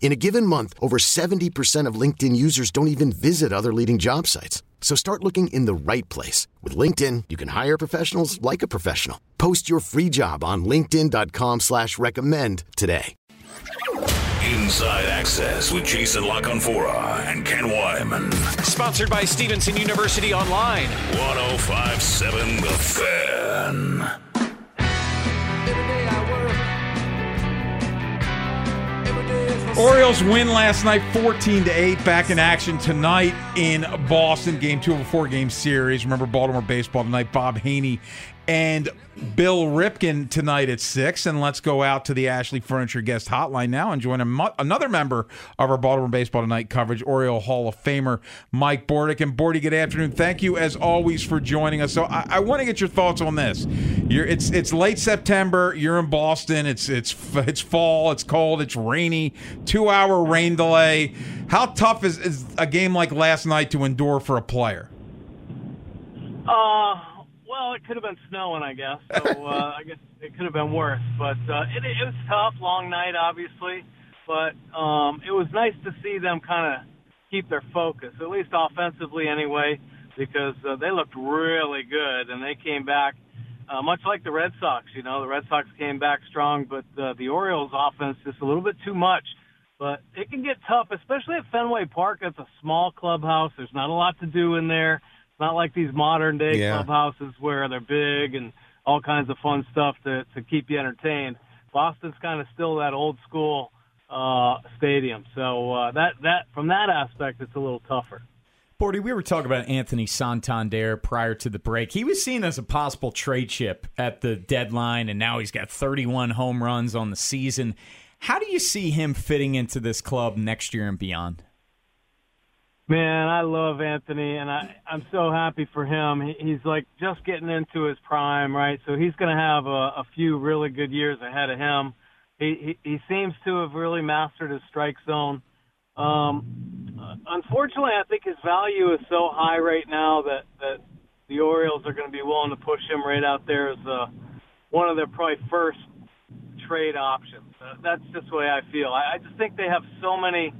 In a given month, over 70% of LinkedIn users don't even visit other leading job sites. So start looking in the right place. With LinkedIn, you can hire professionals like a professional. Post your free job on linkedin.com slash recommend today. Inside Access with Jason LaCanfora and Ken Weinman. Sponsored by Stevenson University Online. 1057 The Fan. Orioles win last night 14 to 8 back in action tonight in Boston game 2 of a 4 game series. Remember Baltimore baseball tonight Bob Haynie and Bill Ripken tonight at 6. And let's go out to the Ashley Furniture guest hotline now and join mo- another member of our Baltimore Baseball Tonight coverage, Oriole Hall of Famer Mike Bordick. And Bordy, good afternoon. Thank you, as always, for joining us. So I, I want to get your thoughts on this. You're, it's it's late September. You're in Boston. It's it's it's fall. It's cold. It's rainy. Two hour rain delay. How tough is, is a game like last night to endure for a player? Uh, it could have been snowing, I guess. So uh, I guess it could have been worse. But uh, it, it was tough, long night, obviously. But um, it was nice to see them kind of keep their focus, at least offensively, anyway, because uh, they looked really good and they came back. Uh, much like the Red Sox, you know, the Red Sox came back strong, but uh, the Orioles' offense just a little bit too much. But it can get tough, especially at Fenway Park. It's a small clubhouse. There's not a lot to do in there not like these modern day Yeah. clubhouses where they're big and all kinds of fun stuff to to keep you entertained. Boston's kind of still that old school uh stadium. So uh that that from that aspect it's a little tougher. Bordy, we were talking about Anthony Santander prior to the break. He was seen as a possible trade chip at the deadline, and now he's got 31 home runs on the season. How do you see him fitting into this club next year and beyond? Man, I love Anthony, and I I'm so happy for him. He, he's like just getting into his prime, right? So he's going to have a, a few really good years ahead of him. He, he he seems to have really mastered his strike zone. Um, uh, unfortunately, I think his value is so high right now that that the Orioles are going to be willing to push him right out there as uh, one of their probably first trade options. Uh, that's just the way I feel. I, I just think they have so many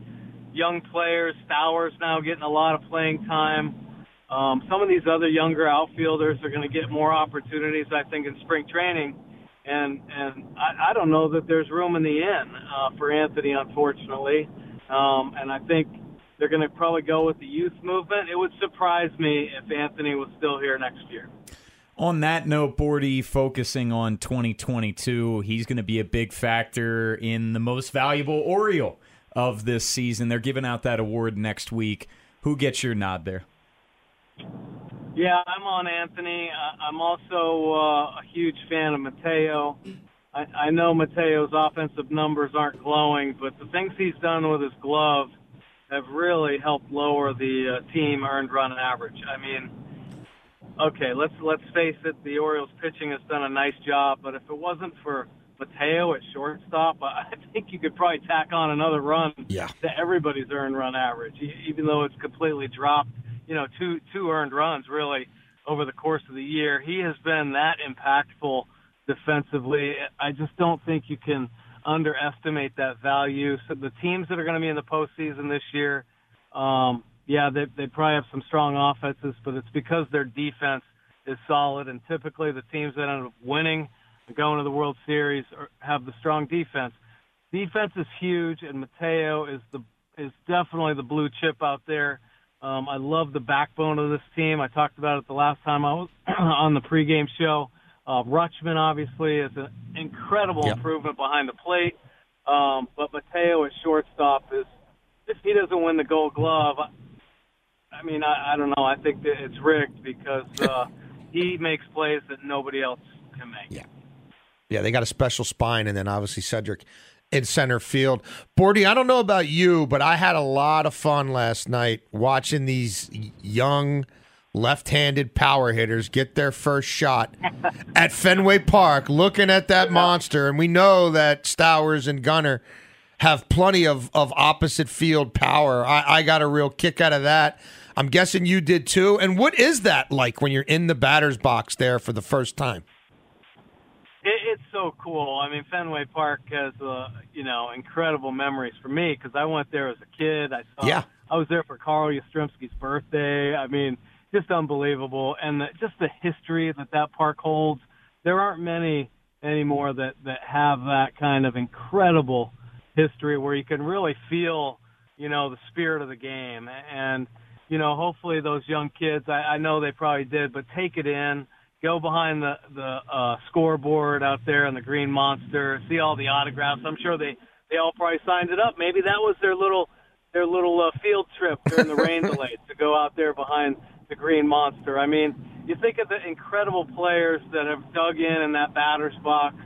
young players. Stowers now getting a lot of playing time. Um, some of these other younger outfielders are going to get more opportunities, I think, in spring training. And and I, I don't know that there's room in the inn uh, for Anthony, unfortunately. Um, and I think they're going to probably go with the youth movement. It would surprise me if Anthony was still here next year. On that note, Bordy, focusing on 2022, he's going to be a big factor in the most valuable Oriole of this season. They're giving out that award next week. Who gets your nod there? Yeah, I'm on Anthony. I'm also uh, a huge fan of Mateo. I, I know Mateo's offensive numbers aren't glowing, but the things he's done with his glove have really helped lower the uh, team earned run average. I mean, okay, let's let's face it, the Orioles pitching has done a nice job, but if it wasn't for Mateo at shortstop, I I think you could probably tack on another run Yeah. to everybody's earned run average, even though it's completely dropped. You know, two two earned runs really over the course of the year. He has been that impactful defensively. I just don't think you can underestimate that value. So the teams that are going to be in the postseason this year, um, yeah, they they probably have some strong offenses, but it's because their defense is solid. And typically, the teams that end up winning and going to the World Series are, have the strong defense. Defense is huge, and Mateo is the is definitely the blue chip out there. Um, I love the backbone of this team. I talked about it the last time I was on the pregame show. Uh, Rutschman obviously is an incredible Yep. improvement behind the plate, um, but Mateo at shortstop is if he doesn't win the Gold Glove, I- I mean I, I don't know. I think that it's rigged because uh, he makes plays that nobody else can make. Yeah. Yeah, they got a special spine, and then obviously Cedric in center field. Bordy, I don't know about you, but I had a lot of fun last night watching these young left-handed power hitters get their first shot at Fenway Park, looking at that monster. And we know that Stowers and Gunnar have plenty of, of opposite field power. I, I got a real kick out of that. I'm guessing you did too. And what is that like when you're in the batter's box there for the first time? So cool. I mean, Fenway Park has uh, you know incredible memories for me because I went there as a kid. I saw. Yeah. I was there for Carl Yastrzemski's birthday. I mean, just unbelievable, and the, just the history that that park holds. There aren't many anymore that that have that kind of incredible history where you can really feel, you know, the spirit of the game. And, you know, hopefully those young kids, I, I know they probably did, but take it in, go behind the, the uh, scoreboard out there in the Green Monster, see all the autographs. I'm sure they, they all probably signed it up. Maybe that was their little, their little uh, field trip during the rain delays to go out there behind the Green Monster. I mean, you think of the incredible players that have dug in in that batter's box,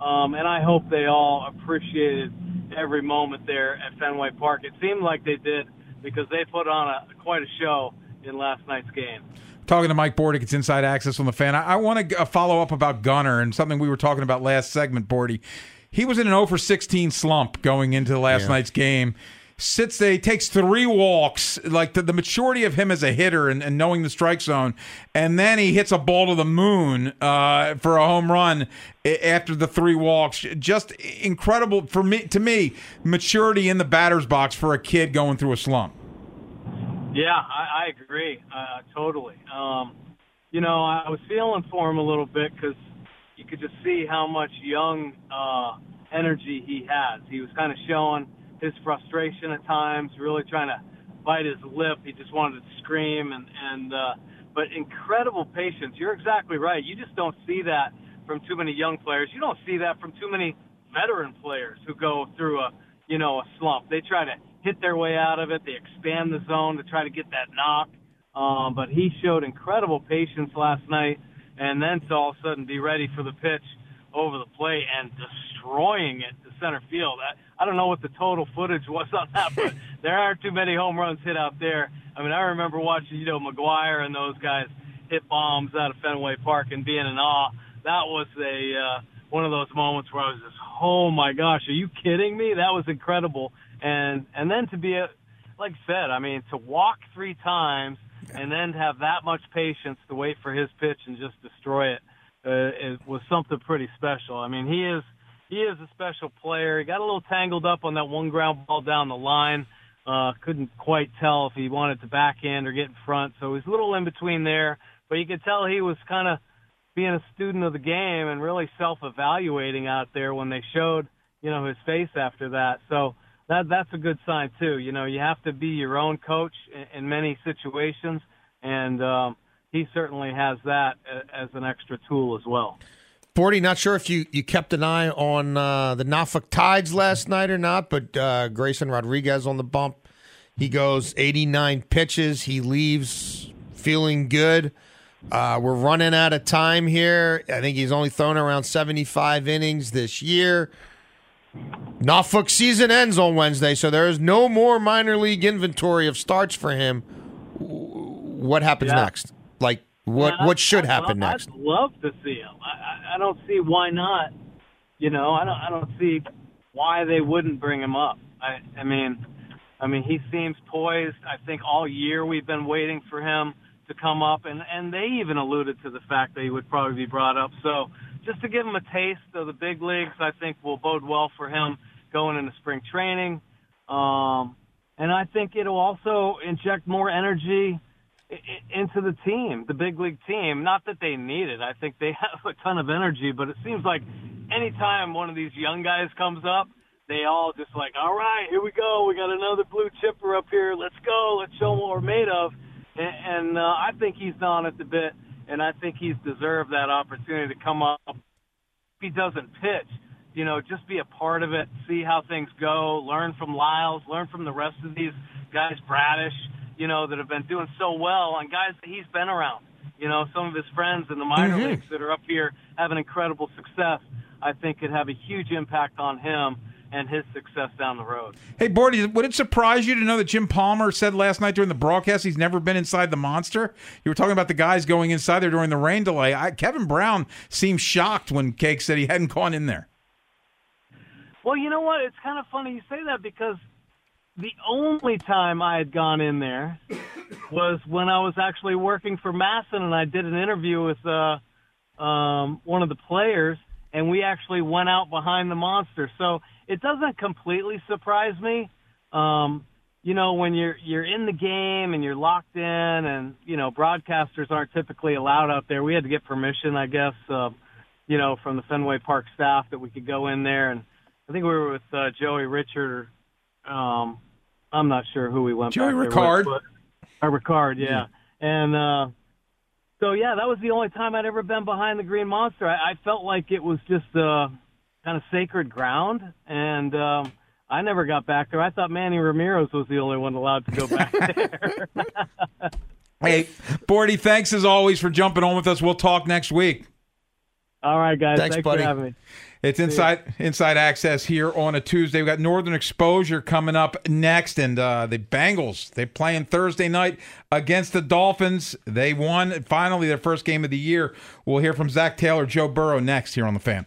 um, and I hope they all appreciated every moment there at Fenway Park. It seemed like they did because they put on a quite a show in last night's game. Talking to Mike Bordy, it's Inside Access on the Fan. I, I want to uh, follow up about Gunnar and something we were talking about last segment, Bordy. He was in an 0 for 16 slump going into last yeah. night's game sits there, takes three walks, like the, the maturity of him as a hitter and, and, knowing the strike zone, and then he hits a ball to the moon uh, for a home run after the three walks. Just incredible for me to me, maturity in the batter's box for a kid going through a slump. Yeah, I, I agree uh, totally. Um, you know, I was feeling for him a little bit because you could just see how much young uh, energy he has. He was kind of showing his frustration at times, really trying to bite his lip. He just wanted to scream and and uh, but incredible patience. You're exactly right. You just don't see that from too many young players. You don't see that from too many veteran players who go through a you know a slump. They try to hit their way out of it. They expand the zone to try to get that knock. Um, but he showed incredible patience last night, and then to all of a sudden be ready for the pitch over the plate and destroying it to center field. I, I don't know what the total footage was on that, but there aren't too many home runs hit out there. I mean, I remember watching, you know, McGwire and those guys hit bombs out of Fenway Park and being in awe. That was a uh, one of those moments where I was just, oh my gosh, are you kidding me? That was incredible. And and then to be a, like I said, I mean, to walk three times and then have that much patience to wait for his pitch and just destroy it uh, it was something pretty special. I mean, he is he is a special player. He got a little tangled up on that one ground ball down the line. Uh, couldn't quite tell if he wanted to backhand or get in front, so he's a little in between there. But you could tell he was kind of being a student of the game and really self-evaluating out there when they showed, you know, his face after that. So that that's a good sign too. You know, you have to be your own coach in, in many situations, and um, he certainly has that as an extra tool as well. Bordy, not sure if you, you kept an eye on uh, the Norfolk Tides last night or not, but uh, Grayson Rodriguez on the bump. He goes 89 pitches. He leaves feeling good. Uh, we're running out of time here. I think he's only thrown around 75 innings this year. Norfolk season ends on Wednesday, so there is no more minor league inventory of starts for him. What happens yeah. next? Like what what should happen I'd next? I'd love to see him. I, I don't see why not. You know, I don't I don't see why they wouldn't bring him up. I I mean, I mean he seems poised. I think all year we've been waiting for him to come up, and and they even alluded to the fact that he would probably be brought up. So just to give him a taste of the big leagues, I think will bode well for him going into spring training. Um, and I think it'll also inject more energy into the team, the big league team. Not that they need it. I think they have a ton of energy, but it seems like anytime one of these young guys comes up, they all just like, all right, here we go. We got another blue chipper up here. Let's go. Let's show what we're made of. And, and uh, I think he's on it a bit, and I think he's deserved that opportunity to come up. If he doesn't pitch, you know, just be a part of it, see how things go, learn from Lyles, learn from the rest of these guys, Bradish you know, that have been doing so well and guys that he's been around. You know, some of his friends in the minor mm-hmm. leagues that are up here having incredible success, I think could have a huge impact on him. And his success down the road. Hey, Bordy, would it surprise you to know that Jim Palmer said last night during the broadcast he's never been inside the monster? You were talking about the guys going inside there during the rain delay. I, Kevin Brown seemed shocked when Cake said he hadn't gone in there. Well, you know what? It's kind of funny you say that because the only time I had gone in there was when I was actually working for MASN, and I did an interview with uh, um, one of the players, and we actually went out behind the monster. So it doesn't completely surprise me. Um, you know, when you're you're in the game and you're locked in, and you know, broadcasters aren't typically allowed out there. We had to get permission, I guess, uh, you know, from the Fenway Park staff that we could go in there. And I think we were with uh, Joey Richard. Um, I'm not sure who we went. Joey Rickard. With, but, uh, Rickard, yeah. And uh, so yeah, that was the only time I'd ever been behind the Green Monster. I, I felt like it was just uh, kind of sacred ground, and um, I never got back there. I thought Manny Ramirez was the only one allowed to go back there. Hey, Bordy, thanks as always for jumping on with us. We'll talk next week. All right, guys. Thanks, Thanks, buddy. for having me. It's inside inside access here on a Tuesday. We got Northern Exposure coming up next, and uh, the Bengals they playing Thursday night against the Dolphins. They won finally their first game of the year. We'll hear from Zac Taylor, Joe Burrow next here on the Fan.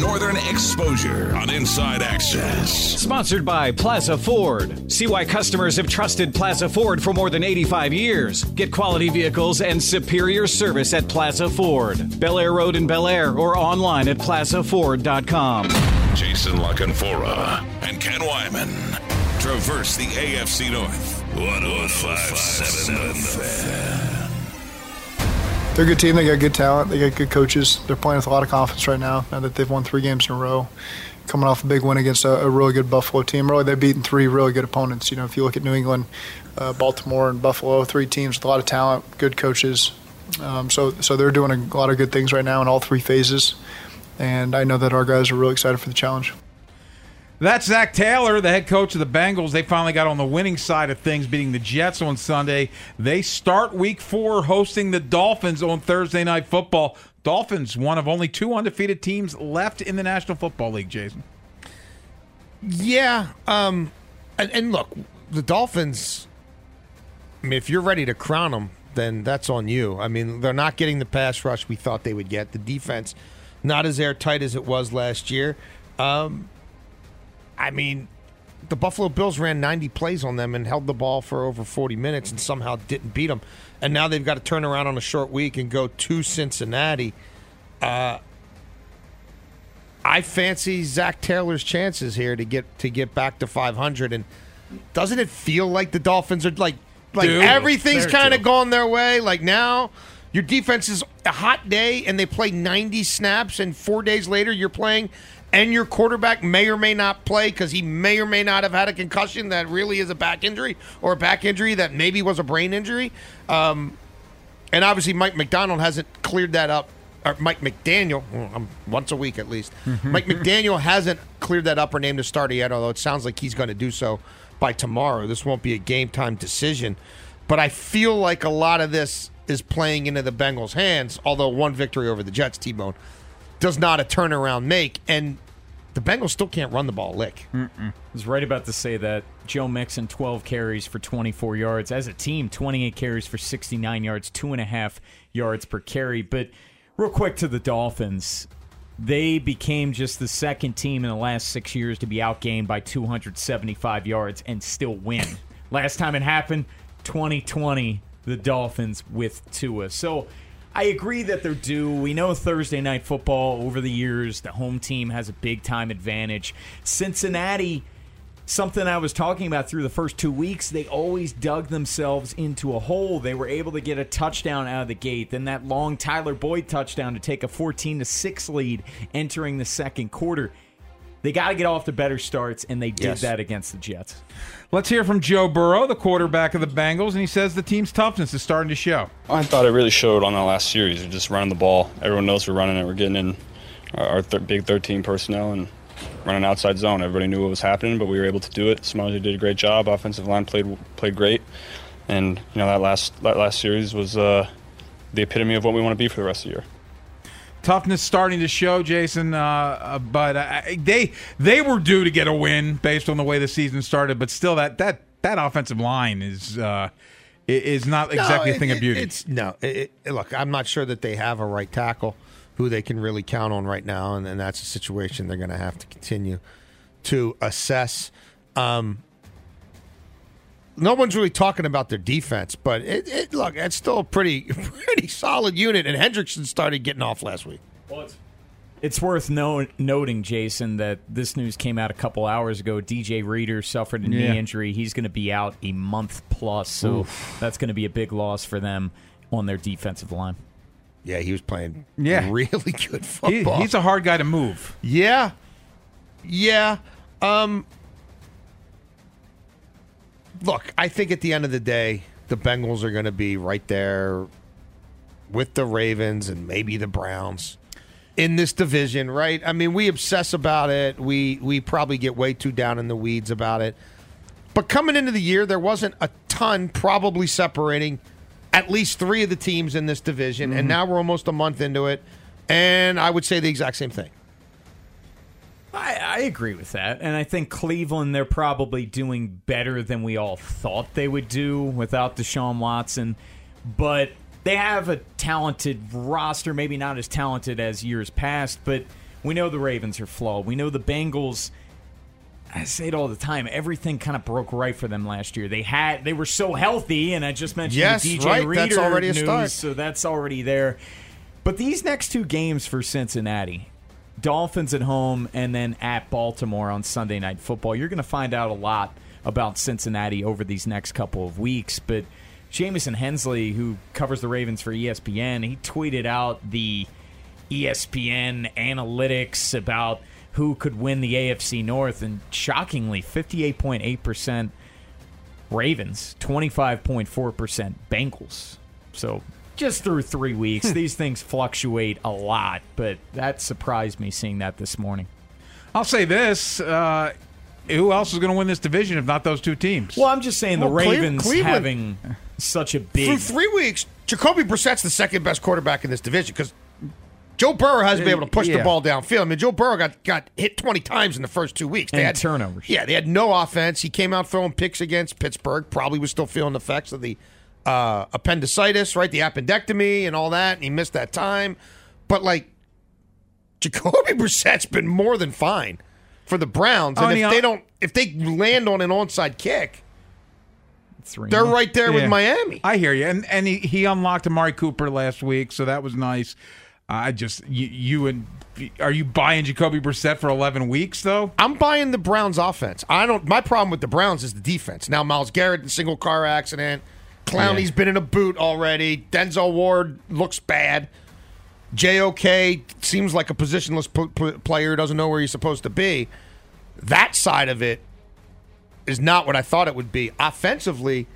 Northern Exposure on Inside Access. Sponsored by Plaza Ford. See why customers have trusted Plaza Ford for more than 85 years. Get quality vehicles and superior service at Plaza Ford. Bel Air Road in Bel Air or online at plazaford.com. Jason LaCanfora and Ken Weinman traverse the AFC North. 1057 The Fan. They're a good team. They got good talent. They got good coaches. They're playing with a lot of confidence right now. Now that they've won three games in a row, coming off a big win against a, a really good Buffalo team. Really, they've beaten three really good opponents. You know, if you look at New England, uh, Baltimore, and Buffalo, three teams with a lot of talent, good coaches. Um, so, so they're doing a lot of good things right now in all three phases. And I know that our guys are really excited for the challenge. That's Zac Taylor, the head coach of the Bengals. They finally got on the winning side of things, beating the Jets on Sunday. They start week four hosting the Dolphins on Thursday Night Football. Dolphins, one of only two undefeated teams left in the National Football League, Jason. Yeah. Um, and, and look, the Dolphins. I mean, if you're ready to crown them, then that's on you. I mean, they're not getting the pass rush we thought they would get. The defense, not as airtight as it was last year. Um, I mean, the Buffalo Bills ran 90 plays on them and held the ball for over 40 minutes and somehow didn't beat them. And now they've got to turn around on a short week and go to Cincinnati. Uh, I fancy Zac Taylor's chances here to get to get back to 500. And doesn't it feel like the Dolphins are like like Dude, everything's kind of gone their way? Like now. Your defense is a hot day and they play 90 snaps, and four days later you're playing, and your quarterback may or may not play because he may or may not have had a concussion that really is a back injury or a back injury that maybe was a brain injury. Um, and obviously, Mike McDonald hasn't cleared that up. Or Mike McDaniel, well, once a week at least. Mike McDaniel hasn't cleared that up or named a starter yet, although it sounds like he's going to do so by tomorrow. This won't be a game time decision. But I feel like a lot of this is playing into the Bengals' hands, although one victory over the Jets, T Bone, does not a turnaround make. And the Bengals still can't run the ball lick. I was right about to say that. Joe Mixon, 12 carries for 24 yards. As a team, 28 carries for 69 yards, two and a half yards per carry. But real quick to the Dolphins. They became just the second team in the last six years to be outgained by 275 yards and still win. last time it happened, 2020, the Dolphins with Tua. So I agree that they're due. We know Thursday night football over the years, the home team has a big time advantage. Cincinnati, something I was talking about through the first two weeks, they always dug themselves into a hole. They were able to get a touchdown out of the gate, then that long Tyler Boyd touchdown to take a 14 to 6 lead entering the second quarter. They got to get off to better starts, and they did Yes. that against the Jets. Let's hear from Joe Burrow, the quarterback of the Bengals, and he says the team's toughness is starting to show. I thought it really showed on that last series. We're just running the ball. Everyone knows we're running it. We're getting in our, th- big 13 personnel and running outside zone. Everybody knew what was happening, but we were able to do it. Smollett did a great job. Offensive line played played great, and you know that last that last series was uh, the epitome of what we want to be for the rest of the year. Toughness starting to show, Jason. Uh, uh, but uh, they they were due to get a win based on the way the season started. But still, that that that offensive line is uh, is not exactly No, a thing it- of beauty. It's no. It, it- look, I'm not sure that they have a right tackle who they can really count on right now, and, and that's a situation they're going to have to continue to assess. Um, no one's really talking about their defense, but it, it look, it's still a pretty pretty solid unit. And Hendrickson started getting off last week. It's worth no- noting, Jason, that this news came out a couple hours ago. DJ Reader suffered a Yeah. knee injury. He's going to be out a month plus, so that's going to be a big loss for them on their defensive line. Yeah, he was playing Yeah. really good He- football. he's a hard guy to move. Yeah. Yeah. Um Look, I think at the end of the day, the Bengals are going to be right there with the Ravens and maybe the Browns in this division, right? I mean, we obsess about it. We we probably get way too down in the weeds about it. But coming into the year, there wasn't a ton probably separating at least 3 of the teams in this division, and mm-hmm. now we're almost a month into it, and I would say the exact same thing. I, I agree with that. And I think Cleveland, they're probably doing better than we all thought they would do without Deshaun Watson. But they have a talented roster, maybe not as talented as years past, but we know the Ravens are flawed. We know the Bengals. I say it all the time. Everything kind of broke right for them last year. They had they were so healthy, and I just mentioned Yes, the DJ right. Reader That's already a news, start. so that's already there. But these next two games for Cincinnati, Dolphins at home and then at Baltimore on Sunday Night Football. You're going to find out a lot about Cincinnati over these next couple of weeks. But Jamison Hensley, who covers the Ravens for ESPN, he tweeted out the ESPN analytics about who could win the AFC North, and shockingly, 58.8% Ravens, 25.4% Bengals. So just through three weeks, these things fluctuate a lot, but that surprised me seeing that this morning. I'll say this: uh, who else is going to win this division if not those two teams? Well, I'm just saying the Well, Cle- Ravens Cleveland- having such a big. Through three weeks, Jacoby Brissett's the second best quarterback in this division because Joe Burrow hasn't been able to push the ball downfield. I mean, Joe Burrow got, got hit 20 times in the first two weeks. And had turnovers. Yeah, they had no offense. He came out throwing picks against Pittsburgh, probably was still feeling the effects of the uh, appendicitis, right? The appendectomy and all that, and he missed that time. But, like, Jacoby Brissett's been more than fine for the Browns, Oh, and and if he- they don't, if they land on an onside kick, Three. they're right there with Miami. I hear you, and and he, he unlocked Amari Cooper last week, so that was nice. I just you, you and are you buying Jacoby Brissett for eleven weeks though? I'm buying the Browns offense. I don't. My problem with the Browns is the defense. Now Myles Garrett in single car accident. Clowney's Yeah. been in a boot already. Denzel Ward looks bad. JOK seems like a positionless p- p- player. Doesn't know where he's supposed to be. That side of it is not what I thought it would be. Offensively,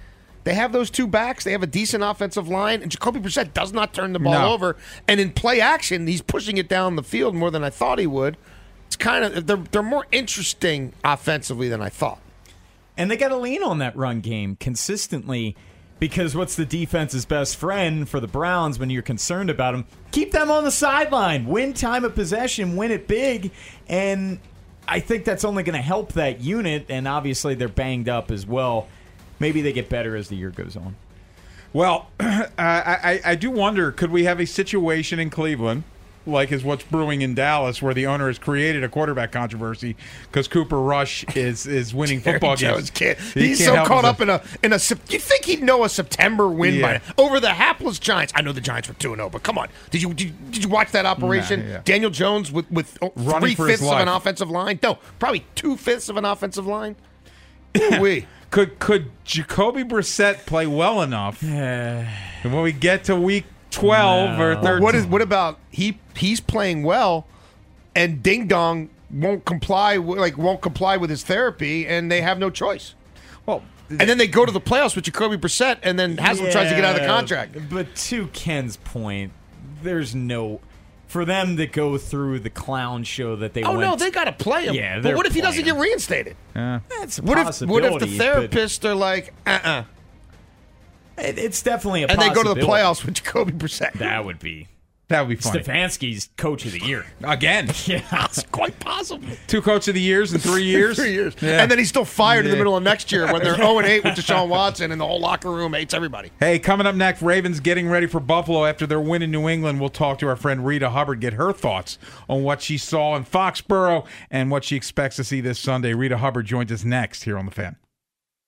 they have those two backs. They have a decent offensive line, and Jacoby Brissett does not turn the ball No. over. And in play action, he's pushing it down the field more than I thought he would. It's kind of they're they're more interesting offensively than I thought. And they got to lean on that run game consistently because what's the defense's best friend for the Browns when you're concerned about them? Keep them on the sideline, win time of possession, win it big. And I think that's only going to help that unit. And obviously, they're banged up as well. Maybe they get better as the year goes on. Well, uh, I, I I do wonder could we have a situation in Cleveland like is what's brewing in Dallas where the owner has created a quarterback controversy because Cooper Rush is is winning football Jerry games. Can't. He He's can't so caught up in a in a. You think he'd know a September win Yeah. by over the hapless Giants? I know the Giants were two and zero, but come on, did you did you, did you watch that operation? Nah, yeah. Daniel Jones with with Running three fifths of an offensive line. No, probably two fifths of an offensive line. we Could could Jacoby Brissett play well enough? and when we get to week twelve or Well, thirteen, what is what about he he's playing well, and Ding Dong won't comply like won't comply with his therapy, and they have no choice. Well, and then they go to the playoffs with Jacoby Brissett, and then Haslam tries to get out of the contract. But to Ken's point, there's no for them to go through the clown show that they Oh went. no, they got to play him. Yeah, but what if he doesn't playing get reinstated? That's a What if what if the possibility, but therapists are like, uh, uh it- It's definitely a and they go to the playoffs with Jacoby Brissett? That would be that would be funny Stefanski's coach of the year again. Yeah, it's quite possible. Two coach of the years in three years. Three years, Yeah. and then he's still fired in the middle of next year when they're zero oh and eight with Deshaun Watson, and the whole locker room hates everybody. Hey, coming up next, Ravens getting ready for Buffalo after their win in New England. We'll talk to our friend Rita Hubbard, get her thoughts on what she saw in Foxborough and what she expects to see this Sunday. Rita Hubbard joins us next here on the Fan.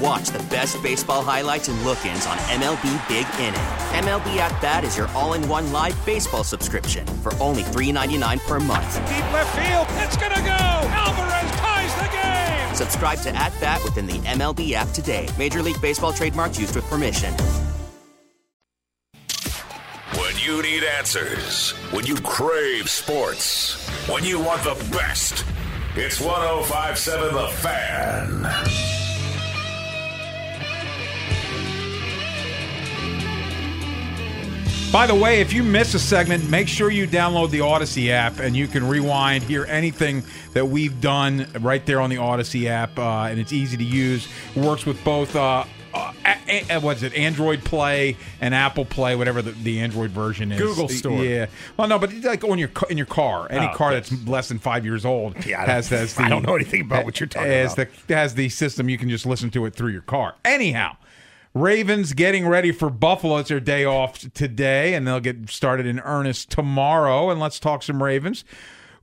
And watch the best baseball highlights and look-ins on MLB Big Inning. MLB At Bat is your all-in-one live baseball subscription for only $3.99 per month. Deep left field, it's gonna go. Alvarez ties the game. Subscribe to At Bat within the MLB app today. Major League Baseball trademarks used with permission. When you need answers, when you crave sports, when you want the best, it's 1057 The Fan. By the way, if you miss a segment, make sure you download the Audacy app and you can rewind, hear anything that we've done right there on the Audacy app, uh, and it's easy to use. It works with both. Uh, uh, a- a- what's it? Android Play and Apple Play, whatever the, the Android version is. Google Store. Yeah. Well, no, but like on your in your car, any Oh, car that's less than five years old Yeah, has has the. I don't know anything about what you're talking has about. The, has the system. You can just listen to it through your car. Anyhow. Ravens getting ready for Buffalo. It's their day off today, and they'll get started in earnest tomorrow. And let's talk some Ravens.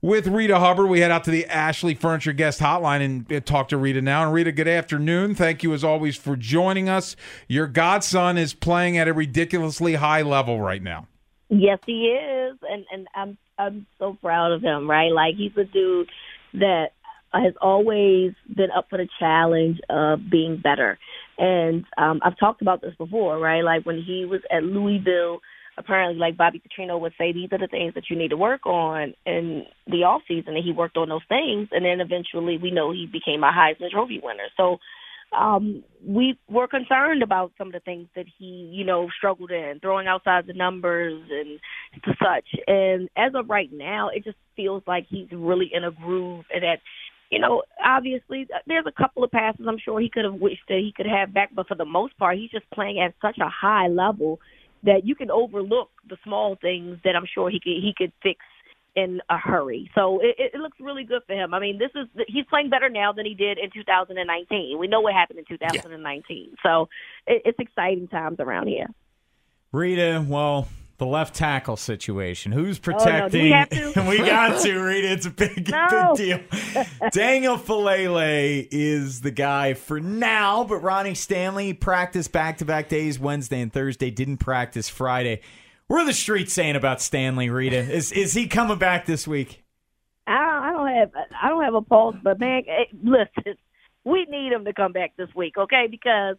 with Rita Hubbard. We head out to the Ashley Furniture Guest Hotline and talk to Rita now. And Rita, good afternoon. Thank you as always for joining us. Your godson is playing at a ridiculously high level right now. Yes, he is, and and I'm I'm so proud of him. Right, like he's a dude that has always been up for the challenge of being better. And um, I've talked about this before, right? Like when he was at Louisville, apparently, like Bobby Petrino would say, these are the things that you need to work on in the off season, and he worked on those things, and then eventually we know he became a Heisman Trophy winner. So um, we were concerned about some of the things that he, you know, struggled in, throwing outside the numbers and such. And as of right now, it just feels like he's really in a groove and that you know, obviously uh, there's a couple of passes I'm sure he could have wished that he could have back, but for the most part, he's just playing at such a high level that you can overlook the small things that I'm sure he could he could fix in a hurry. So it, it looks really good for him. I mean, this is he's playing better now than he did in 2019. We know what happened in 2019, yeah. so it, it's exciting times around here. Rita, well, the left tackle situation. Who's protecting? Oh, no. we, we, got to, Rita. It's a big, no. big deal. Daniel Faalele is the guy for now, but Ronnie Stanley practiced back to back days, Wednesday and Thursday, didn't practice Friday. What are the streets saying about Stanley, Rita? Is is he coming back this week? I don't, I don't have I don't have a pulse, but man, listen, we need him to come back this week, okay? Because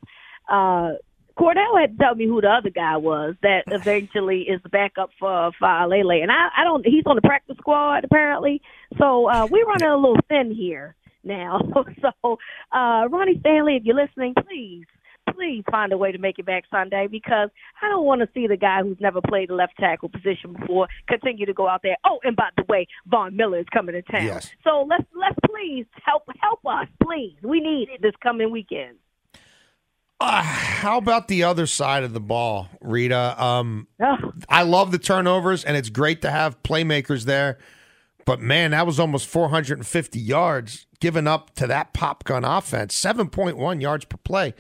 uh Cordell had to tell me who the other guy was that eventually is the backup for Faalele, and I, I don't. He's on the practice squad apparently, so uh, we're running a little thin here now. so, uh, Ronnie Stanley, if you're listening, please, please find a way to make it back Sunday because I don't want to see the guy who's never played the left tackle position before continue to go out there. Oh, and by the way, Von Miller is coming to town. Yes. So let's let's please help help us, please. We need it this coming weekend. Uh, how about the other side of the ball, Rita? Um, I love the turnovers, and it's great to have playmakers there. But man, that was almost 450 yards given up to that pop gun offense. 7.1 yards per play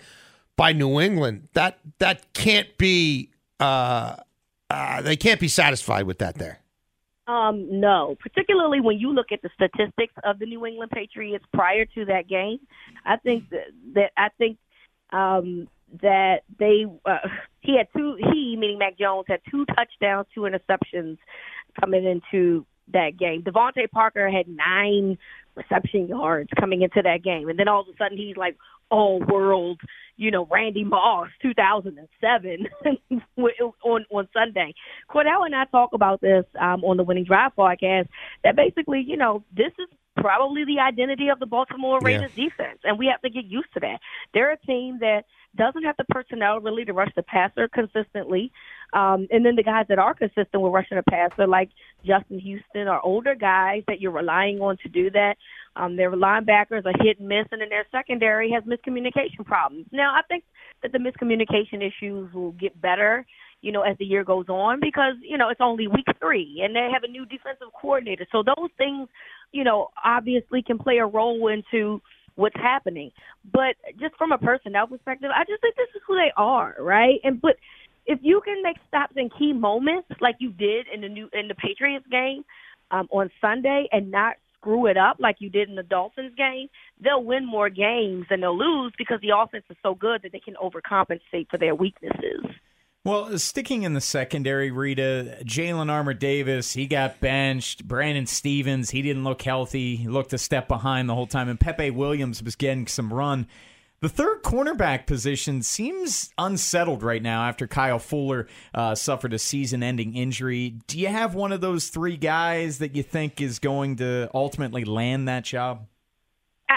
by New England. That that can't be. Uh, uh, they can't be satisfied with that there. Um, no, particularly when you look at the statistics of the New England Patriots prior to that game. I think that, that I think um, that they uh, he had two he meaning Mac Jones had two touchdowns, two interceptions coming into that game. DeVante Parker had nine reception yards coming into that game, and then all of a sudden he's like all world, you know, Randy Moss, 2007 on on Sunday. Cordell and I talk about this um, on the Winning Drive podcast. That basically, you know, this is probably the identity of the Baltimore Ravens yeah. defense, and we have to get used to that. They're a team that doesn't have the personnel really to rush the passer consistently. Um, and then the guys that are consistent with rushing the passer, like Justin Houston, are older guys that you're relying on to do that. Um, their linebackers are hit and miss, and then their secondary has miscommunication problems. Now, I think that the miscommunication issues will get better you know, as the year goes on because, you know, it's only week three and they have a new defensive coordinator. So those things, you know, obviously can play a role into what's happening. But just from a personnel perspective, I just think this is who they are, right? And but if you can make stops in key moments like you did in the new in the Patriots game um, on Sunday and not screw it up like you did in the Dolphins game, they'll win more games than they'll lose because the offense is so good that they can overcompensate for their weaknesses. Well, sticking in the secondary, Rita, Jalen Armour Davis, he got benched. Brandon Stephens, he didn't look healthy. He looked a step behind the whole time. And Pepe Williams was getting some run. The third cornerback position seems unsettled right now after Kyle Fuller uh, suffered a season ending injury. Do you have one of those three guys that you think is going to ultimately land that job?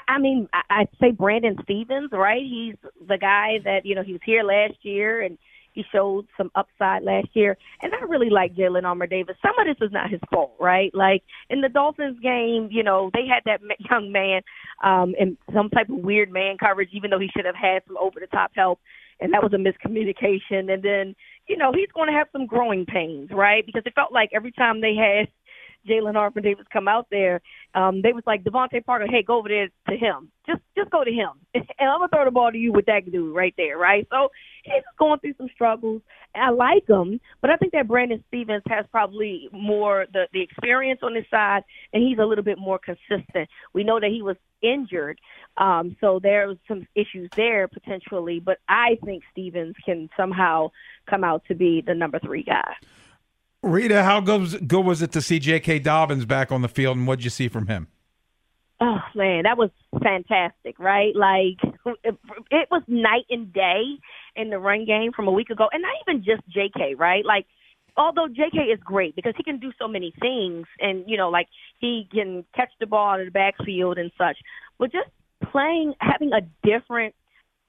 I mean, I'd say Brandon Stephens, right? He's the guy that, you know, he was here last year and – he showed some upside last year, and I really like Jalen Armour Davis. Some of this is not his fault, right? Like in the Dolphins game, you know, they had that young man um, in some type of weird man coverage, even though he should have had some over the top help, and that was a miscommunication. And then, you know, he's going to have some growing pains, right? Because it felt like every time they had Jalen Armour Davis come out there, um, they was like DeVante Parker, hey, go over there to him. Just just go to him, and I'm gonna throw the ball to you with that dude right there, right? So he's going through some struggles. I like him, but I think that Brandon Stephens has probably more the the experience on his side, and he's a little bit more consistent. We know that he was injured, um, so there's some issues there potentially. But I think Stephens can somehow come out to be the number three guy. Rita, how good, good was it to see J.K. Dobbins back on the field, and what did you see from him? Oh man, that was fantastic, right? Like it, it was night and day in the run game from a week ago, and not even just J.K. Right? Like although JK is great because he can do so many things and you know like he can catch the ball out of the backfield and such but just playing having a different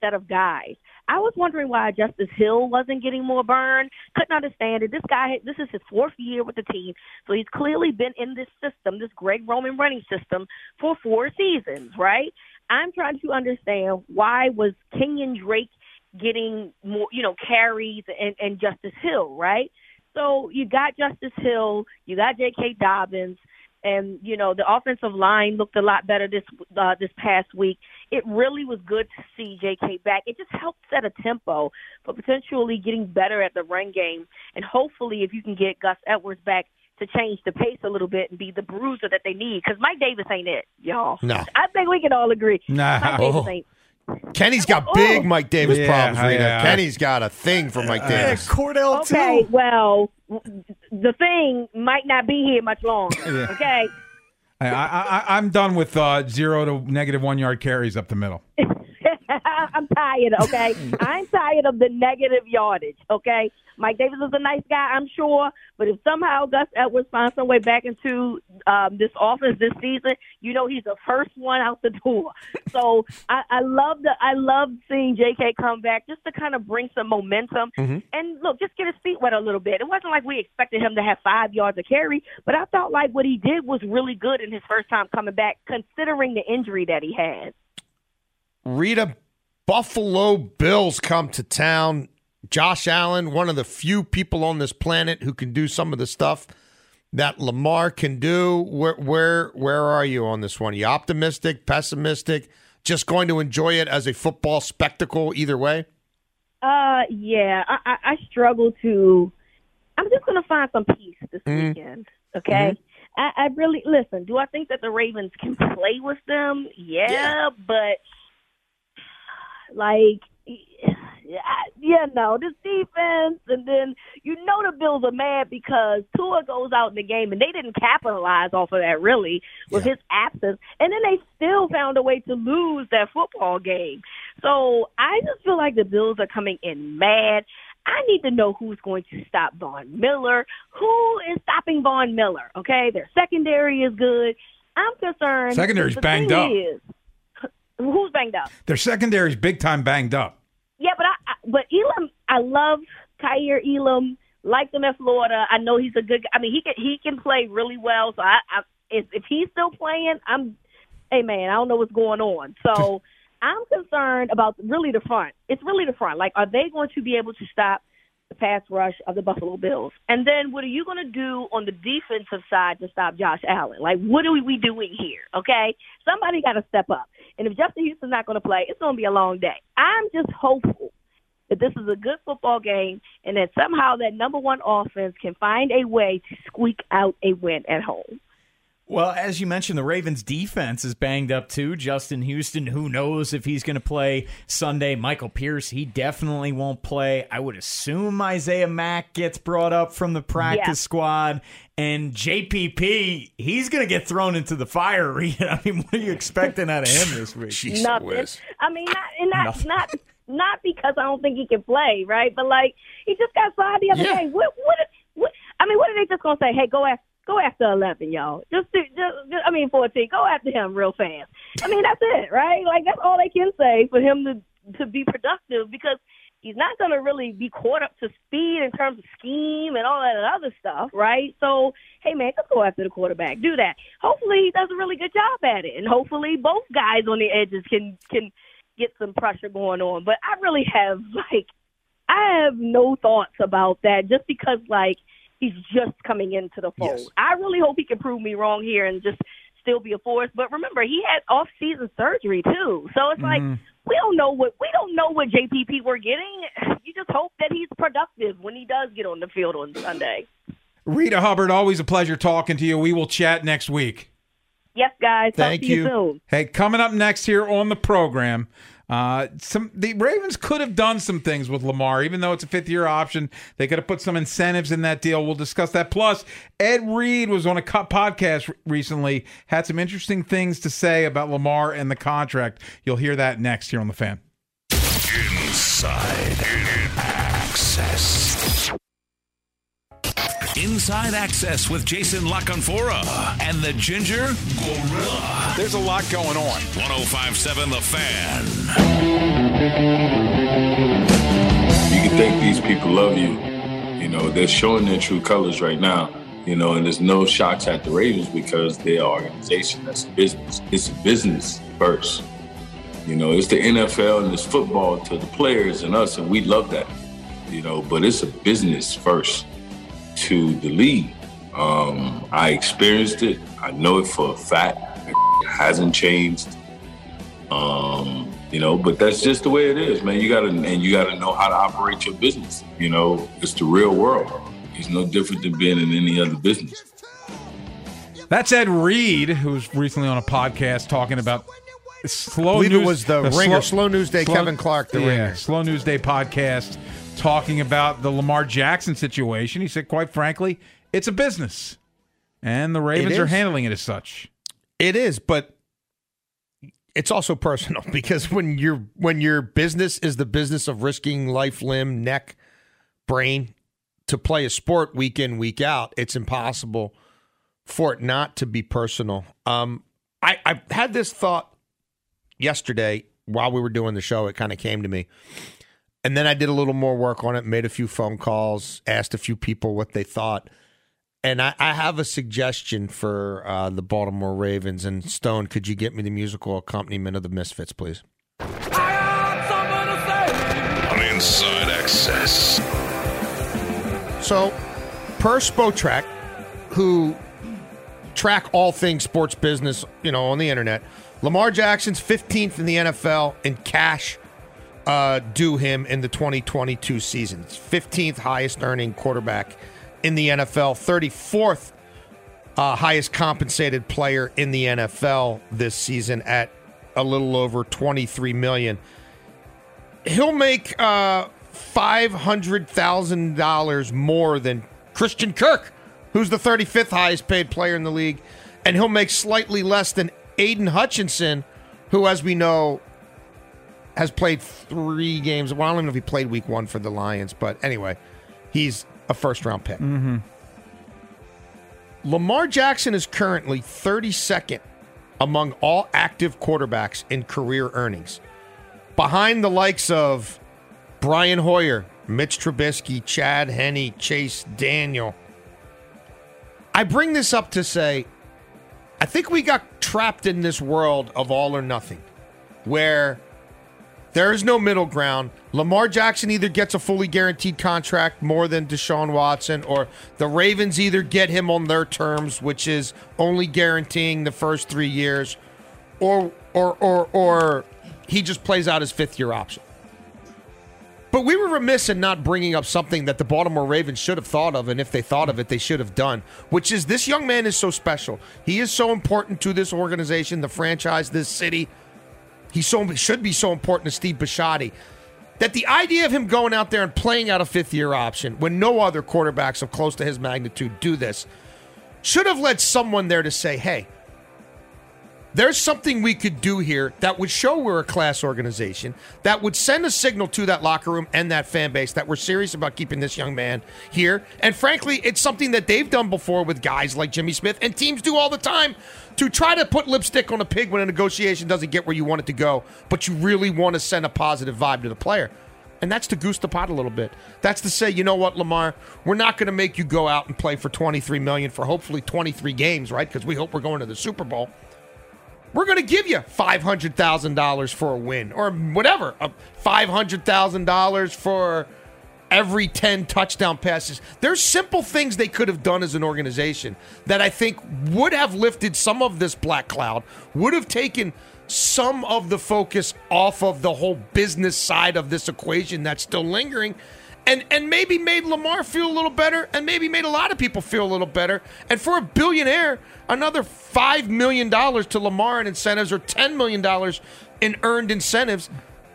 set of guys I was wondering why Justice Hill wasn't getting more burn. Couldn't understand it. This guy, this is his fourth year with the team, so he's clearly been in this system, this Greg Roman running system, for four seasons, right? I'm trying to understand why was Kenyan Drake getting more, you know, carries and, and Justice Hill, right? So you got Justice Hill, you got J.K. Dobbins, and you know the offensive line looked a lot better this uh, this past week. It really was good to see J.K. back. It just helped set a tempo for potentially getting better at the run game, and hopefully, if you can get Gus Edwards back to change the pace a little bit and be the bruiser that they need, because Mike Davis ain't it, y'all. No. I think we can all agree. Nah. Mike Davis Oh. ain't. Kenny's got oh. big Mike Davis Yeah, problems, Rita. yeah. Kenny's got a thing for Mike Davis. Yeah, Cordell Okay, well, the thing might not be here much longer. Yeah. Okay. I, I, I'm done with uh, zero to negative one yard carries up the middle. I'm tired, okay? I'm tired of the negative yardage, okay? Mike Davis is a nice guy, I'm sure, but if somehow Gus Edwards finds some way back into um, this offense this season, you know he's the first one out the door. So I, I love the I love seeing J.K. come back just to kind of bring some momentum Mhm. and look, just get his feet wet a little bit. It wasn't like we expected him to have five yards of carry, but I felt like what he did was really good in his first time coming back, considering the injury that he had. Rita, Buffalo Bills come to town. Josh Allen, one of the few people on this planet who can do some of the stuff that Lamar can do. Where where where are you on this one? Are you optimistic, pessimistic? Just going to enjoy it as a football spectacle either way? Uh, yeah, I, I, I struggle to. I'm just gonna find some peace this Mhm. weekend. Okay, I, I really listen. Do I think that the Ravens can play with them? Yeah, but like, yeah, no, this defense, and then you know the Bills are mad because Tua goes out in the game and they didn't capitalize off of that really with his absence, and then they still found a way to lose that football game. So I just feel like the Bills are coming in mad. I need to know who's going to stop Von Miller. Who is stopping Von Miller? Okay, their secondary is good. I'm concerned. Secondary's banged up. Is, who's banged up? Their secondary's big time banged up. Yeah, but I, I but Elam, I love Kaiir Elam. Like him at Florida. I know he's a good. I mean, he can he can play really well. So I, I if if he's still playing, I'm. Hey man, I don't know what's going on. So I'm concerned about really the front. It's really the front. Like, are they going to be able to stop the pass rush of the Buffalo Bills? And then what are you going to do on the defensive side to stop Josh Allen? Like, what are we doing here? Okay, somebody got to step up. And if Justin Houston's not going to play, it's going to be a long day. I'm just hopeful that this is a good football game and that somehow that number one offense can find a way to squeak out a win at home. Well, as you mentioned, the Ravens' defense is banged up too. Justin Houston, who knows if he's going to play Sunday? Michael Pierce, he definitely won't play. I would assume Isaiah Mack gets brought up from the practice Yeah. squad. And JPP, he's going to get thrown into the fire. I mean, what are you expecting out of him this week? Nothing. I mean, not and not not not because I don't think he can play, right? But like he just got signed the other Yeah. day. What what what? I mean, what are they just gonna say? Hey, go after go after eleven, y'all. Just, do, just, just I mean, fourteen. Go after him real fast. I mean, that's it, right? Like that's all they can say for him to to be productive because he's not going to really be caught up to speed in terms of scheme and all that other stuff, right? So, hey, man, just go after the quarterback. Do that. Hopefully, he does a really good job at it, and hopefully, both guys on the edges can can get some pressure going on. But I really have like, I have no thoughts about that, just because like he's just coming into the fold. Yes. I really hope he can prove me wrong here and just still be a force. But remember, he had off-season surgery too, so it's like Mhm. we don't know what we don't know what JPP we're getting. You just hope that he's productive when he does get on the field on Sunday. Rita Hubbard, always a pleasure talking to you. We will chat next week. Yes, guys. Thank you. you. Hey, coming up next here on the program, uh, some the Ravens could have done some things with Lamar, even though it's a fifth year option. They could have put some incentives in that deal. We'll discuss that. Plus, Ed Reed was on a podcast recently, had some interesting things to say about Lamar and the contract. You'll hear that next here on the fan. Inside Access. Inside Access with Jason LaCanfora and the Ginger Gorilla. There's a lot going on. 1057 The Fan. You can think these people love you. You know, they're showing their true colors right now. You know, and there's no shots at the Ravens because they're an organization that's a business. It's a business first. You know, it's the NFL and it's football to the players and us, and we love that. You know, but it's a business first to the league. Um, I experienced it. I know it for a fact. It hasn't changed. Um, you know, but that's just the way it is, man. You gotta and you gotta know how to operate your business. You know, it's the real world. It's no different than being in any other business. That's Ed Reed, who was recently on a podcast talking about slow believe it news. was the Ringer, Slow News Day, Kevin Clark, the yeah, Ringer. Slow News Day podcast talking about the Lamar Jackson situation. He said, quite frankly, it's a business, and the Ravens are handling it as such. It is, but it's also personal because when your when your business is the business of risking life, limb, neck, brain to play a sport week in week out, it's impossible for it not to be personal. Um, I I had this thought yesterday while we were doing the show. It kind of came to me. And then I did a little more work on it, made a few phone calls, asked a few people what they thought. And I, I have a suggestion for uh, the Baltimore Ravens. And Stone, could you get me the musical accompaniment of the Misfits, please? On Inside Access. So, per Spotrac, who track all things sports business, you know, on the internet, Lamar Jackson's 15th in the NFL in cash uh, due him in the 2022 season. 15th highest earning quarterback in the NFL, 34th uh, highest compensated player in the NFL this season at a little over 23 million. He'll make uh, $500,000 more than Christian Kirk, who's the 35th highest paid player in the league, and he'll make slightly less than Aidan Hutchinson, who, as we know, has played three games. Well, I don't even know if he played week one for the Lions, but anyway, he's a first round pick. Mm-hmm. Lamar Jackson is currently 32nd among all active quarterbacks in career earnings, behind the likes of Brian Hoyer, Mitch Trubisky, Chad Henne, Chase Daniel. I bring this up to say, I think we got trapped in this world of all or nothing, where there is no middle ground. Lamar Jackson either gets a fully guaranteed contract more than Deshaun Watson, or the Ravens either get him on their terms, which is only guaranteeing the first three years, or or or or he just plays out his fifth year option. But we were remiss in not bringing up something that the Baltimore Ravens should have thought of, and if they thought of it, they should have done, which is this young man is so special. He is so important to this organization, the franchise, this city. He so should be so important to Steve Bisciotti that the idea of him going out there and playing out a fifth year option when no other quarterbacks of close to his magnitude do this should have led someone there to say, hey, there's something we could do here that would show we're a class organization, that would send a signal to that locker room and that fan base that we're serious about keeping this young man here. And frankly, it's something that they've done before with guys like Jimmy Smith, and teams do all the time to try to put lipstick on a pig when a negotiation doesn't get where you want it to go, but you really want to send a positive vibe to the player. And that's to goose the pot a little bit. That's to say, you know what, Lamar, we're not going to make you go out and play for 23 million for hopefully 23 games, right? Because we hope we're going to the Super Bowl. We're going to give you $500,000 for a win or whatever, uh, $500,000 for every 10 touchdown passes. There's simple things they could have done as an organization that I think would have lifted some of this black cloud, would have taken some of the focus off of the whole business side of this equation that's still lingering and and maybe made Lamar feel a little better and maybe made a lot of people feel a little better. And for a billionaire, another 5 million dollars to Lamar in incentives or 10 million dollars in earned incentives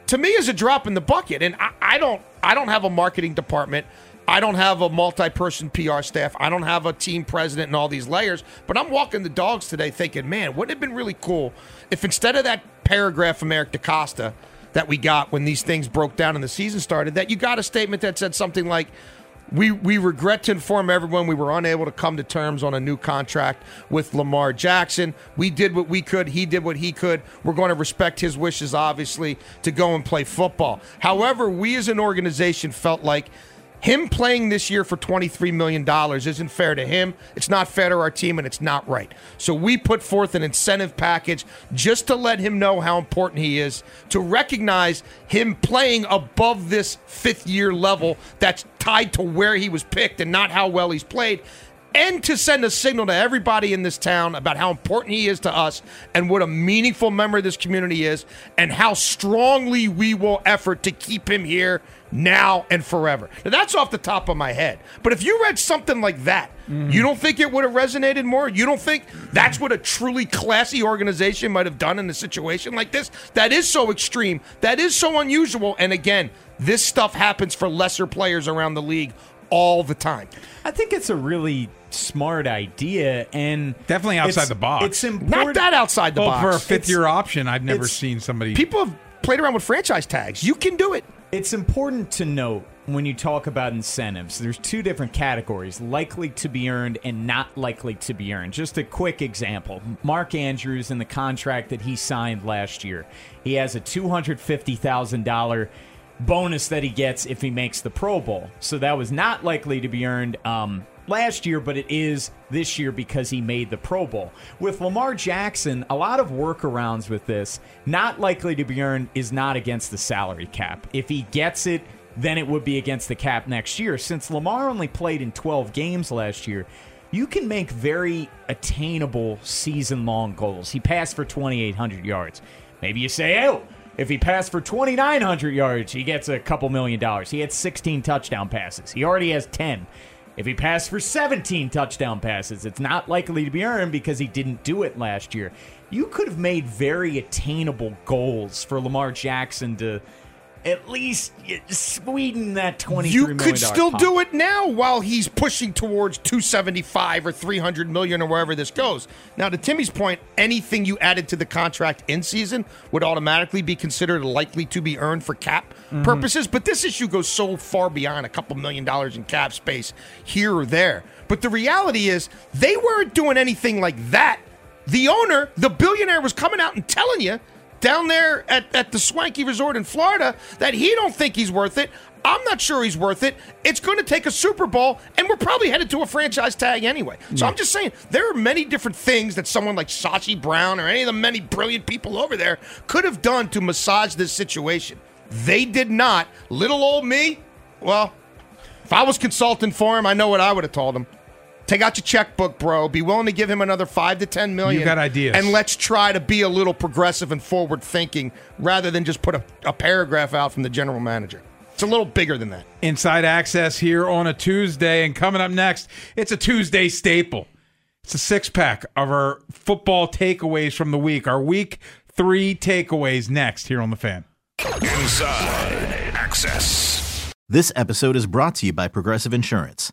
to me is a drop in the bucket. And I, I don't I don't have a marketing department. I don't have a multi-person PR staff. I don't have a team president and all these layers. But I'm walking the dogs today thinking, man, wouldn't it have been really cool if instead of that paragraph from Eric DeCosta that we got when these things broke down and the season started, that you got a statement that said something like, we, we regret to inform everyone we were unable to come to terms on a new contract with Lamar Jackson. We did what we could. He did what he could. We're going to respect his wishes, obviously, to go and play football. However, we as an organization felt like him playing this year for $23 million isn't fair to him. It's not fair to our team, and it's not right. So we put forth an incentive package just to let him know how important he is, to recognize him playing above this fifth year level that's tied to where he was picked and not how well he's played. And to send a signal to everybody in this town about how important he is to us and what a meaningful member of this community is, and how strongly we will effort to keep him here now and forever. Now, that's off the top of my head. But if you read something like that, Mm-hmm. you don't think it would have resonated more? You don't think that's what a truly classy organization might have done in a situation like this? That is so extreme. That is so unusual. And again, this stuff happens for lesser players around the league all the time. I think it's a really smart idea and Definitely outside the box. It's important. Not that outside the well, box. for a fifth year option, I've never seen somebody. People have played around with franchise tags. You can do it. It's important to note when you talk about incentives, there's two different categories likely to be earned and not likely to be earned. Just a quick example Mark Andrews, in the contract that he signed last year, he has a $250,000 bonus that he gets if he makes the Pro Bowl. So that was not likely to be earned. Um, Last year, but it is this year because he made the Pro Bowl. With Lamar Jackson, a lot of workarounds with this. Not likely to be earned is not against the salary cap. If he gets it, then it would be against the cap next year. Since Lamar only played in 12 games last year, you can make very attainable season long goals. He passed for 2,800 yards. Maybe you say, oh, if he passed for 2,900 yards, he gets a couple million dollars. He had 16 touchdown passes. He already has 10. If he passed for 17 touchdown passes, it's not likely to be earned because he didn't do it last year. You could have made very attainable goals for Lamar Jackson to at least sweeten that twenty. You could still do it now while he's pushing towards 275 or 300 million or wherever this goes. Now, to Timmy's point, anything you added to the contract in season would automatically be considered likely to be earned for cap Mhm. purposes. But this issue goes so far beyond a couple million dollars in cap space here or there. But the reality is, they weren't doing anything like that. The owner, the billionaire, was coming out and telling you down there at, at the swanky resort in Florida that he don't think he's worth it. I'm not sure he's worth it. It's going to take a Super Bowl, and we're probably headed to a franchise tag anyway. So I'm just saying there are many different things that someone like Sashi Brown or any of the many brilliant people over there could have done to massage this situation. They did not. Little old me, well, if I was consulting for him, I know what I would have told him. Take out your checkbook, bro. Be willing to give him another five to ten million. You got ideas. And let's try to be a little progressive and forward thinking rather than just put a, a paragraph out from the general manager. It's a little bigger than that. Inside access here on a Tuesday. And coming up next, it's a Tuesday staple. It's a six pack of our football takeaways from the week. Our week three takeaways next here on the fan. Inside Access. This episode is brought to you by Progressive Insurance.